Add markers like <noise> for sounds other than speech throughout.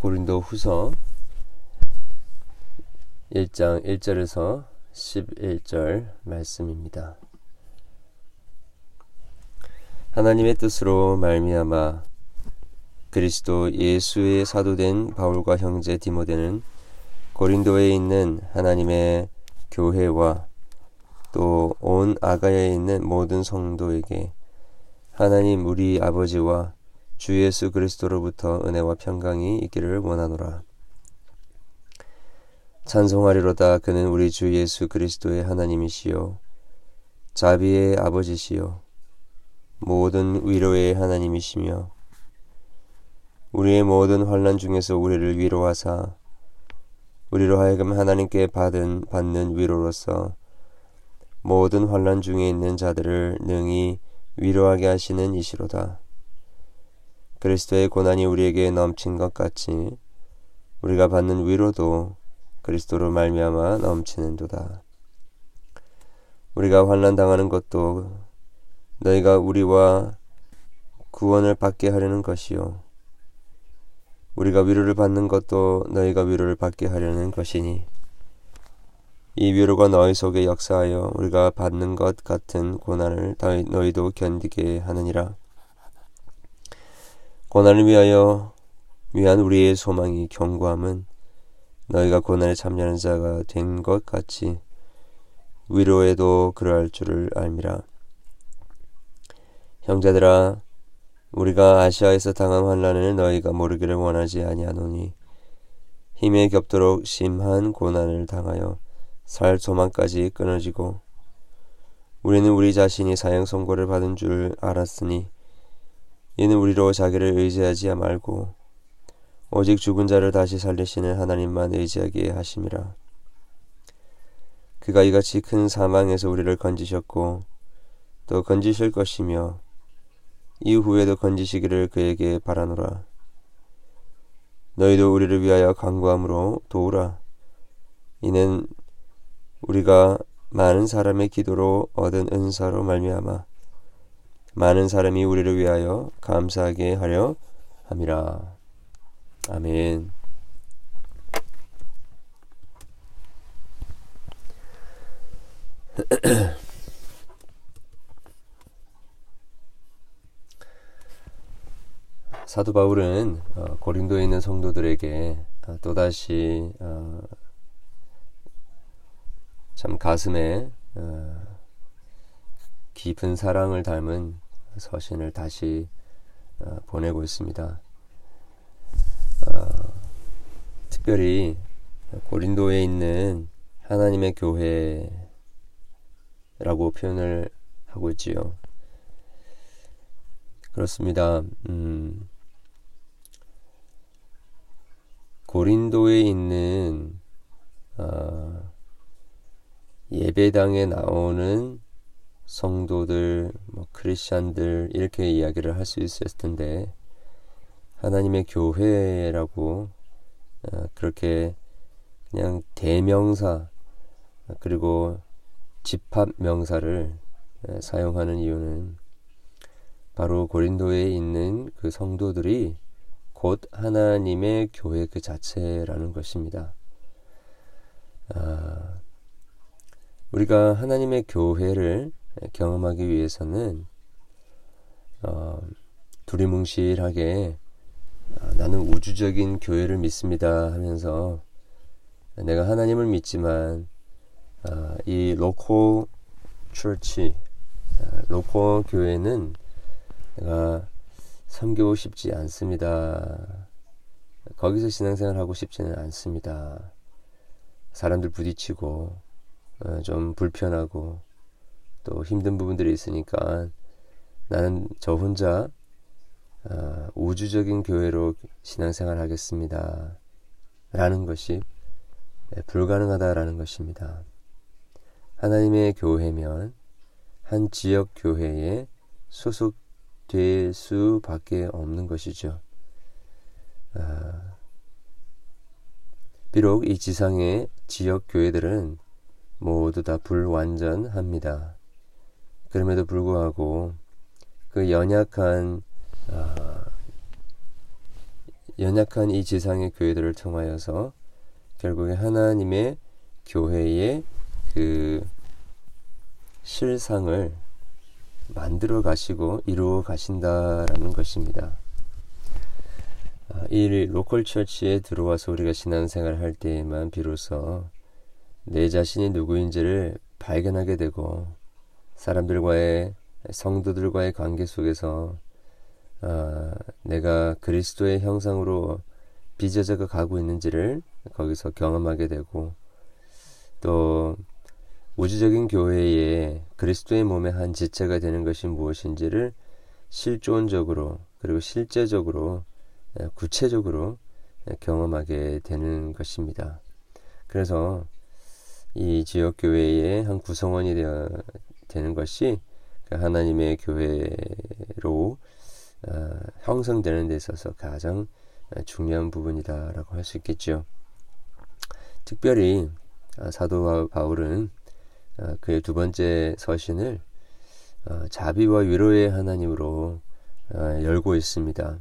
고린도 후서 1장 1절에서 11절 말씀입니다. 하나님의 뜻으로 말미암아 그리스도 예수의 사도된 바울과 형제 디모데는 고린도에 있는 하나님의 교회와 또 온 아가야에 있는 모든 성도에게 하나님 우리 아버지와 주 예수 그리스도로부터 은혜와 평강이 있기를 원하노라. 찬송하리로다 그는 우리 주 예수 그리스도의 하나님이시요 자비의 아버지시요 모든 위로의 하나님이시며 우리의 모든 환란 중에서 우리를 위로하사 우리로 하여금 하나님께 받은 받는 위로로서 모든 환란 중에 있는 자들을 능히 위로하게 하시는 이시로다. 그리스도의 고난이 우리에게 넘친 것 같이 우리가 받는 위로도 그리스도로 말미암아 넘치는도다. 우리가 환난 당하는 것도 너희가 우리와 구원을 받게 하려는 것이요 우리가 위로를 받는 것도 너희가 위로를 받게 하려는 것이니 이 위로가 너희 속에 역사하여 우리가 받는 것 같은 고난을 너희도 견디게 하느니라. 고난을 위하여 위한 우리의 소망이 경고함은 너희가 고난에 참여하는 자가 된 것 같이 위로에도 그러할 줄을 알미라. 형제들아 우리가 아시아에서 당한 환란을 너희가 모르기를 원하지 아니하노니 힘에 겹도록 심한 고난을 당하여 살 소망까지 끊어지고 우리는 우리 자신이 사형 선고를 받은 줄 알았으니 이는 우리로 자기를 의지하지 말고 오직 죽은 자를 다시 살리시는 하나님만 의지하게 하심이라. 그가 이같이 큰 사망에서 우리를 건지셨고 또 건지실 것이며 이후에도 건지시기를 그에게 바라노라. 너희도 우리를 위하여 간구함으로 도우라. 이는 우리가 많은 사람의 기도로 얻은 은사로 말미암아 많은 사람이 우리를 위하여 감사하게 하려 함이라. 아멘. <clears throat> 사도 바울은 어, 고린도에 있는 성도들에게 어, 또다시 어, 참 가슴에 깊은 사랑을 담은 서신을 다시 보내고 있습니다. 특별히 고린도에 있는 하나님의 교회라고 표현을 하고 있지요. 그렇습니다. 음, 고린도에 있는 어, 예배당에 나오는 성도들, 뭐 크리스천들 이렇게 이야기를 할 수 있었을 텐데 하나님의 교회라고 어, 그렇게 그냥 대명사 그리고 집합 명사를 사용하는 이유는 바로 고린도에 있는 그 성도들이 곧 하나님의 교회 그 자체라는 것입니다. 아, 우리가 하나님의 교회를 경험하기 위해서는 어, 두리뭉실하게 아, 나는 우주적인 교회를 믿습니다 하면서 내가 하나님을 믿지만 아, 이 로코 철치 아, 로코 교회는 내가 섬기고 싶지 않습니다. 거기서 신앙생활 하고 싶지는 않습니다. 사람들 부딪히고 어, 좀 불편하고 또 힘든 부분들이 있으니까 나는 저 혼자 어, 우주적인 교회로 신앙생활 하겠습니다. 라는 것이 불가능하다라는 것입니다. 하나님의 교회면 한 지역 교회에 소속 될 수밖에 없는 것이죠. 아, 비록 이 지상의 지역 교회들은 모두 다 불완전합니다. 그럼에도 불구하고 그 연약한 아, 연약한 이 지상의 교회들을 통하여서 결국에 하나님의 교회의 그 실상을 만들어 가시고 이루어 가신다라는 것입니다. 아, 이 로컬 처치에 들어와서 우리가 신앙생활을 할 때에만 비로소 내 자신이 누구인지를 발견하게 되고 사람들과의 성도들과의 관계 속에서 아, 내가 그리스도의 형상으로 빚어져 가고 있는지를 거기서 경험하게 되고 또 우주적인 교회에 그리스도의 몸의 한 지체가 되는 것이 무엇인지를 실존적으로 그리고 실제적으로 예, 구체적으로 경험하게 되는 것입니다. 그래서 이 지역 교회의 한 구성원이 되어 되는 것이 그 하나님의 교회로 어, 형성되는 데 있어서 가장 중요한 부분이다라고 할 수 있겠죠. 특별히 아, 사도 바울은 어, 그의 두 번째 서신을 어, 자비와 위로의 하나님으로 열고 있습니다.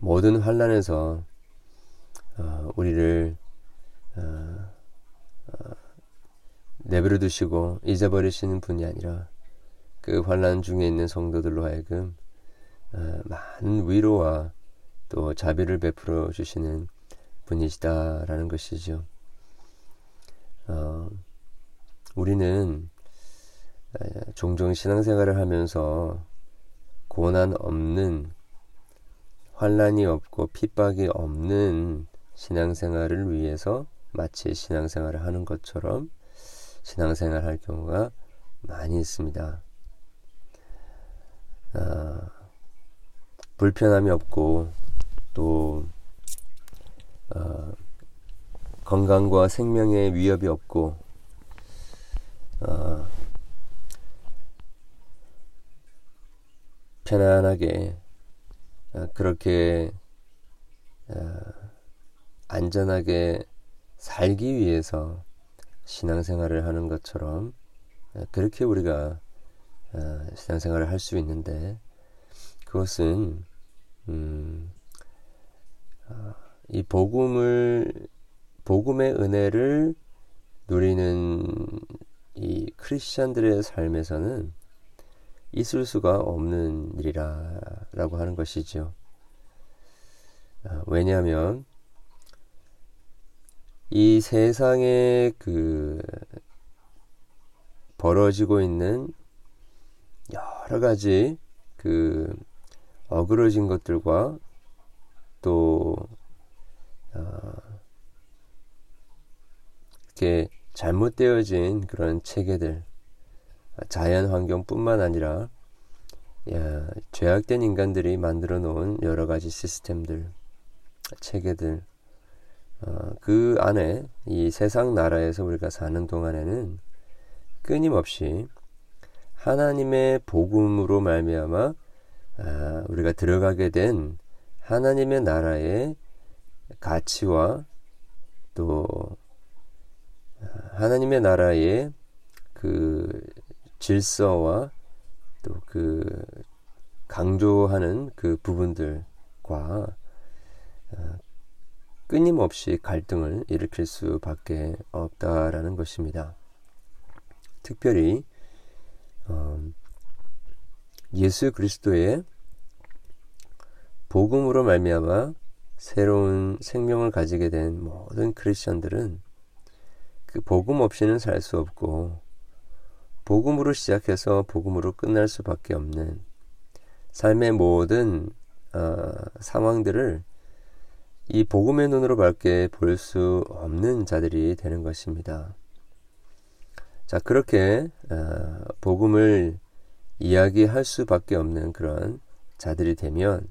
모든 환란에서 우리를 내버려 두시고 잊어버리시는 분이 아니라 그 환란 중에 있는 성도들로 하여금 많은 위로와 또 자비를 베풀어 주시는 분이시다라는 것이죠. 어, 우리는 종종 신앙생활을 하면서 고난 없는 환란이 없고 핍박이 없는 신앙생활을 위해서 마치 신앙생활을 하는 것처럼 신앙생활 할 경우가 많이 있습니다. 어, 불편함이 없고 또 어, 건강과 생명에 위협이 없고 어, 편안하게 어, 그렇게 어, 안전하게 살기 위해서 신앙생활을 하는 것처럼 어, 그렇게 우리가 어, 신앙생활을 할 수 있는데 그것은 음, 어, 이 복음을 복음의 은혜를 누리는 이 크리스천들의 삶에서는 있을 수가 없는 일이라라고 하는 것이죠. 아, 왜냐하면 이 세상에 그 벌어지고 있는 여러 가지 그 어그러진 것들과 또 어, 이렇게 잘못되어진 그런 체계들 자연 환경뿐만 아니라 야, 죄악된 인간들이 만들어 놓은 여러 가지 시스템들 체계들 어, 그 안에 이 세상 나라에서 우리가 사는 동안에는 끊임없이 하나님의 복음으로 말미암아 아, 우리가 들어가게 된 하나님의 나라의 가치와 또 아, 하나님의 나라의 그 질서와 또 그 강조하는 그 부분들과 아, 끊임없이 갈등을 일으킬 수밖에 없다라는 것입니다. 특별히 어, 예수 그리스도의 복음으로 말미암아 새로운 생명을 가지게 된 모든 크리스천들은 그 복음 없이는 살 수 없고 복음으로 시작해서 복음으로 끝날 수밖에 없는 삶의 모든 어, 상황들을 이 복음의 눈으로 밝게 볼 수 없는 자들이 되는 것입니다. 자, 그렇게 어, 복음을 이야기할 수밖에 없는 그런 자들이 되면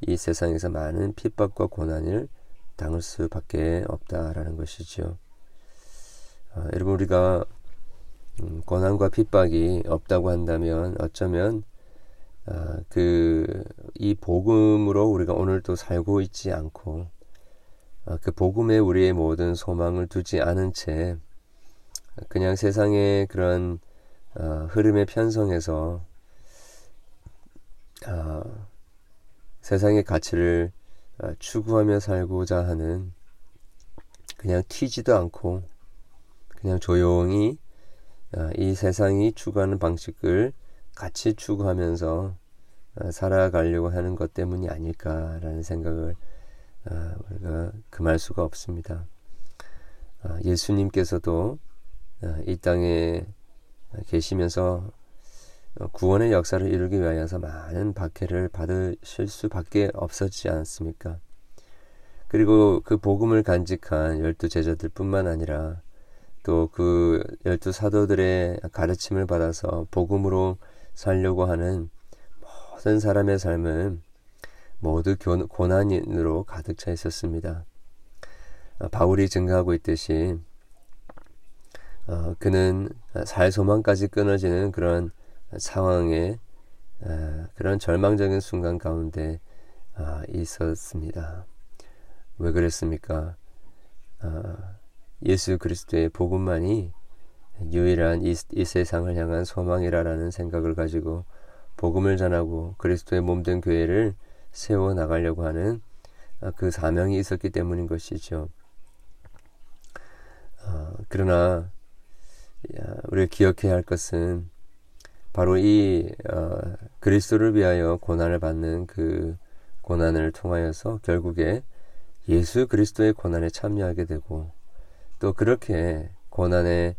이 세상에서 많은 핍박과 고난을 당할 수밖에 없다라는 것이죠. 어, 여러분 우리가 음, 고난과 핍박이 없다고 한다면 어쩌면 어, 그 이 복음으로 우리가 오늘도 살고 있지 않고 어, 그 복음에 우리의 모든 소망을 두지 않은 채 그냥 세상의 그런 어, 흐름에 편성해서 어, 세상의 가치를 어, 추구하며 살고자 하는 그냥 튀지도 않고 그냥 조용히 어, 이 세상이 추구하는 방식을 같이 추구하면서 어, 살아가려고 하는 것 때문이 아닐까라는 생각을 우리가 금할 수가 없습니다. 예수님께서도 이 땅에 계시면서 구원의 역사를 이루기 위하여서 많은 박해를 받으실 수밖에 없었지 않습니까? 그리고 그 복음을 간직한 열두 제자들뿐만 아니라 또 그 열두 사도들의 가르침을 받아서 복음으로 살려고 하는 모든 사람의 삶은 모두 고난으로 가득 차 있었습니다. 바울이 증가하고 있듯이 어, 그는 살 소망까지 끊어지는 그런 상황에 어, 그런 절망적인 순간 가운데 어, 있었습니다. 왜 그랬습니까? 어, 예수 그리스도의 복음만이 유일한 이, 이 세상을 향한 소망이라라는 생각을 가지고 복음을 전하고 그리스도의 몸된 교회를 세워 나가려고 하는 그 사명이 있었기 때문인 것이죠. 어, 그러나 우리가 기억해야 할 것은 바로 이 어, 그리스도를 위하여 고난을 받는 그 고난을 통하여서 결국에 예수 그리스도의 고난에 참여하게 되고 또 그렇게 고난에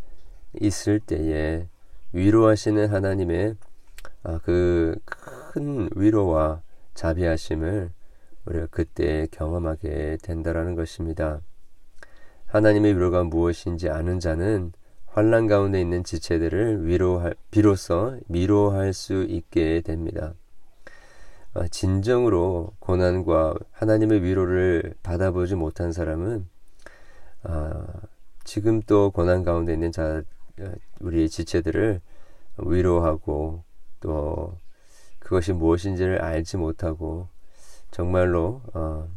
있을 때에 위로하시는 하나님의 아, 그 큰 위로와 자비하심을 우리가 그때 경험하게 된다라는 것입니다. 하나님의 위로가 무엇인지 아는 자는 환란 가운데 있는 지체들을 위로할 비로소 미로할 수 있게 됩니다. 어, 진정으로 고난과 하나님의 위로를 받아보지 못한 사람은 어, 지금 또 고난 가운데 있는 자 어, 우리 지체들을 위로하고 또 그것이 무엇인지를 알지 못하고 정말로 어,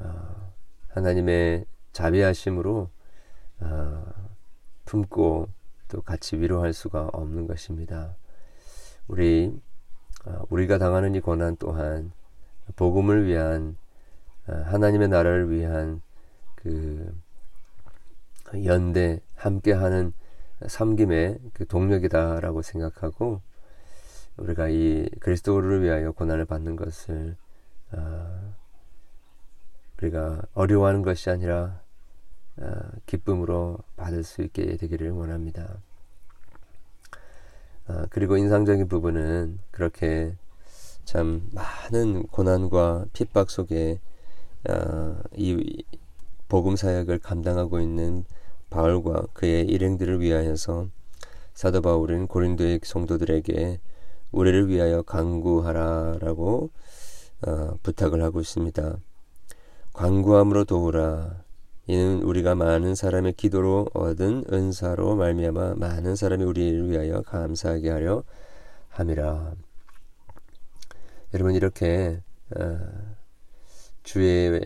어, 하나님의 자비하심으로 어, 품고 또 같이 위로할 수가 없는 것입니다. 우리 어, 우리가 당하는 이 고난 또한 복음을 위한 어, 하나님의 나라를 위한 그 연대 함께하는 섬김의 그 동력이다라고 생각하고 우리가 이 그리스도를 위하여 고난을 받는 것을 어, 우리가 어려워하는 것이 아니라 기쁨으로 받을 수 있게 되기를 원합니다. 아, 그리고 인상적인 부분은 그렇게 참 많은 고난과 핍박 속에 아, 이 복음 사역을 감당하고 있는 바울과 그의 일행들을 위하여서 사도 바울은 고린도의 성도들에게 우리를 위하여 강구하라라고 어, 부탁을 하고 있습니다. 광구함으로 도우라 이는 우리가 많은 사람의 기도로 얻은 은사로 말미암아 많은 사람이 우리를 위하여 감사하게 하려 함이라. 여러분 이렇게 어, 주의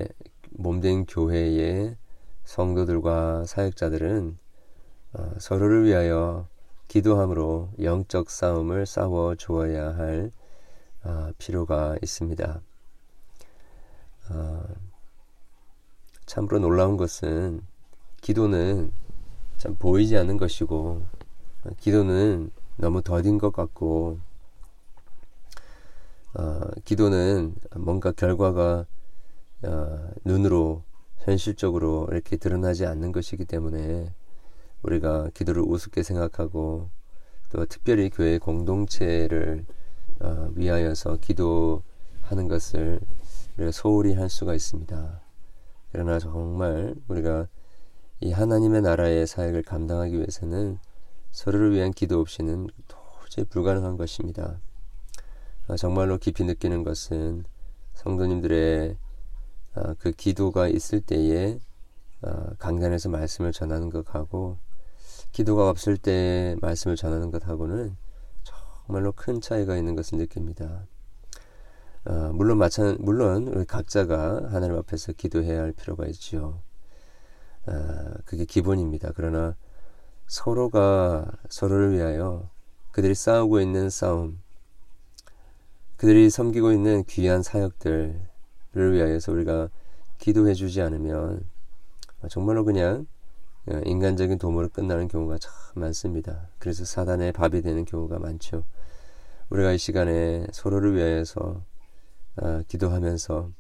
몸된 교회의 성도들과 사역자들은 어, 서로를 위하여 기도함으로 영적 싸움을 싸워 주어야 할 어, 필요가 있습니다. 참으로 놀라운 것은 기도는 참 보이지 않는 것이고 기도는 너무 더딘 것 같고 어, 기도는 뭔가 결과가 어, 눈으로 현실적으로 이렇게 드러나지 않는 것이기 때문에 우리가 기도를 우습게 생각하고 또 특별히 교회 공동체를 어, 위하여서 기도하는 것을 소홀히 할 수가 있습니다. 그러나 정말 우리가 이 하나님의 나라의 사역을 감당하기 위해서는 서로를 위한 기도 없이는 도저히 불가능한 것입니다. 아, 정말로 깊이 느끼는 것은 성도님들의 아, 그 기도가 있을 때에 아, 강단에서 말씀을 전하는 것하고 기도가 없을 때 말씀을 전하는 것하고는 정말로 큰 차이가 있는 것을 느낍니다. 어, 물론 마찬 물론 우리 각자가 하나님 앞에서 기도해야 할 필요가 있지요. 어, 그게 기본입니다. 그러나 서로가 서로를 위하여 그들이 싸우고 있는 싸움, 그들이 섬기고 있는 귀한 사역들을 위하여서 우리가 기도해 주지 않으면 정말로 그냥 인간적인 도모로 끝나는 경우가 참 많습니다. 그래서 사단의 밥이 되는 경우가 많죠. 우리가 이 시간에 서로를 위하여서 아, 기도하면서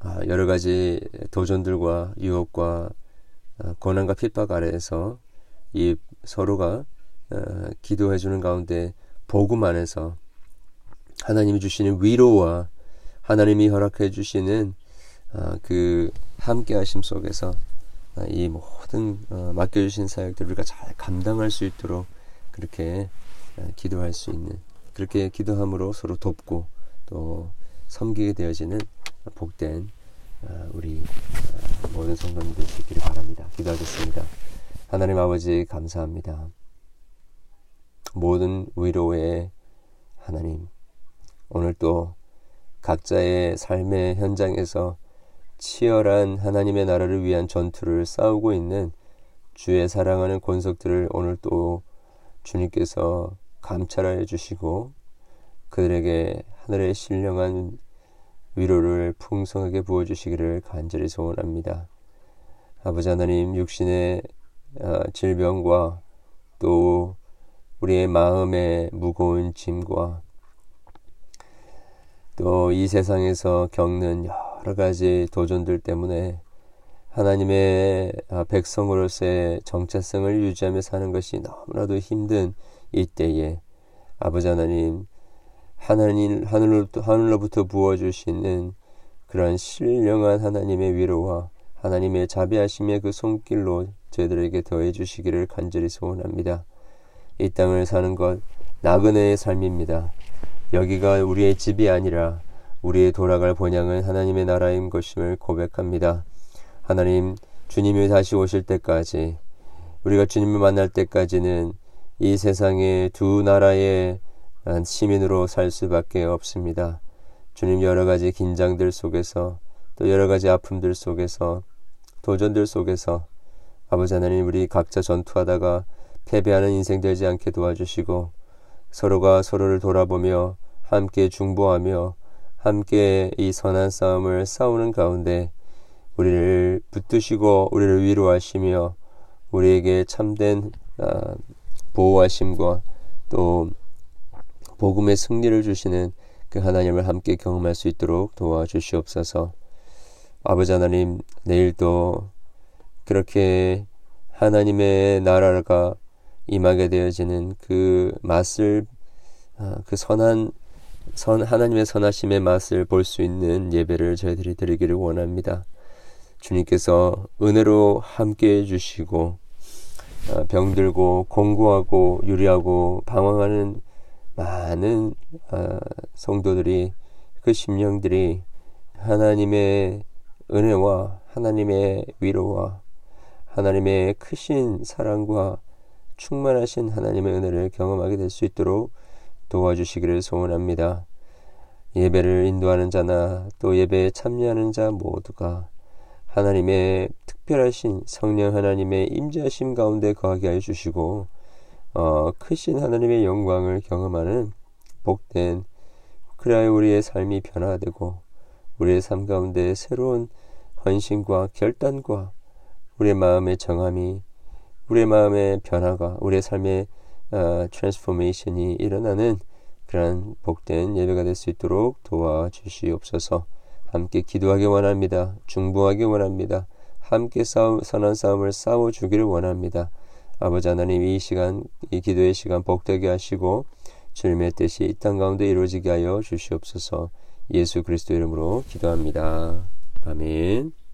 아, 여러 가지 도전들과 유혹과 아, 고난과 핍박 아래에서 이 서로가 기도해 주는 가운데 복음 안에서 하나님이 주시는 위로와 하나님이 허락해 주시는 그 함께 하심 속에서 이 모든 어, 맡겨주신 사역들 우리가 잘 감당할 수 있도록 그렇게 기도할 수 있는 그렇게 기도함으로 서로 돕고 또 섬기게 되어지는 복된 아, 우리 아, 모든 성도님들 있기를 바랍니다. 기도하겠습니다. 하나님 아버지 감사합니다. 모든 위로의 하나님 오늘 또 각자의 삶의 현장에서 치열한 하나님의 나라를 위한 전투를 싸우고 있는 주의 사랑하는 권석들을 오늘 또 주님께서 감찰하여 주시고 그들에게 하늘의 신령한 위로를 풍성하게 부어주시기를 간절히 소원합니다. 아버지 하나님 육신의 아, 질병과 또 우리의 마음의 무거운 짐과 또 이 세상에서 겪는 여러 가지 도전들 때문에 하나님의 아, 백성으로서의 정체성을 유지하며 사는 것이 너무나도 힘든 이때에 아버지 하나님 하나님 하늘로부터, 하늘로부터 부어주시는 그러한 신령한 하나님의 위로와 하나님의 자비하심의 그 손길로 저희들에게 더해 주시기를 간절히 소원합니다. 이 땅을 사는 것 나그네의 삶입니다. 여기가 우리의 집이 아니라 우리의 돌아갈 본향은 하나님의 나라인 것임을 고백합니다. 하나님 주님이 다시 오실 때까지 우리가 주님을 만날 때까지는 이 세상의 두 나라의 시민으로 살 수밖에 없습니다. 주님 여러 가지 긴장들 속에서 또 여러 가지 아픔들 속에서 도전들 속에서 아버지 하나님 우리 각자 전투하다가 패배하는 인생 되지 않게 도와주시고 서로가 서로를 돌아보며 함께 중보하며 함께 이 선한 싸움을 싸우는 가운데 우리를 붙드시고 우리를 위로하시며 우리에게 참된 아, 보호하심과 또 복음의 승리를 주시는 그 하나님을 함께 경험할 수 있도록 도와주시옵소서. 아버지 하나님, 내일도 그렇게 하나님의 나라가 임하게 되어지는 그 맛을, 아, 그 선한, 선, 하나님의 선하심의 맛을 볼 수 있는 예배를 저희들이 드리기를 원합니다. 주님께서 은혜로 함께 해주시고, 아, 병들고 공고하고 유리하고 방황하는 많은 아, 성도들이 그 심령들이 하나님의 은혜와 하나님의 위로와 하나님의 크신 사랑과 충만하신 하나님의 은혜를 경험하게 될 수 있도록 도와주시기를 소원합니다. 예배를 인도하는 자나 또 예배에 참여하는 자 모두가 하나님의 특별하신 성령 하나님의 임재하심 가운데 거하게 해 주시고 어, 크신 하나님의 영광을 경험하는 복된 그래야 우리의 삶이 변화되고 우리의 삶 가운데 새로운 헌신과 결단과 우리의 마음의 정함이 우리의 마음의 변화가 우리의 삶의 어, transformation이 일어나는 그러한 복된 예배가 될 수 있도록 도와주시옵소서. 함께 기도하기 원합니다. 중보하기 원합니다. 함께 싸움, 선한 싸움을 싸워 주기를 원합니다. 아버지 하나님 이 시간 이 기도의 시간 복되게 하시고 주님의 뜻이 이 땅 가운데 이루어지게 하여 주시옵소서. 예수 그리스도 이름으로 기도합니다. 아멘.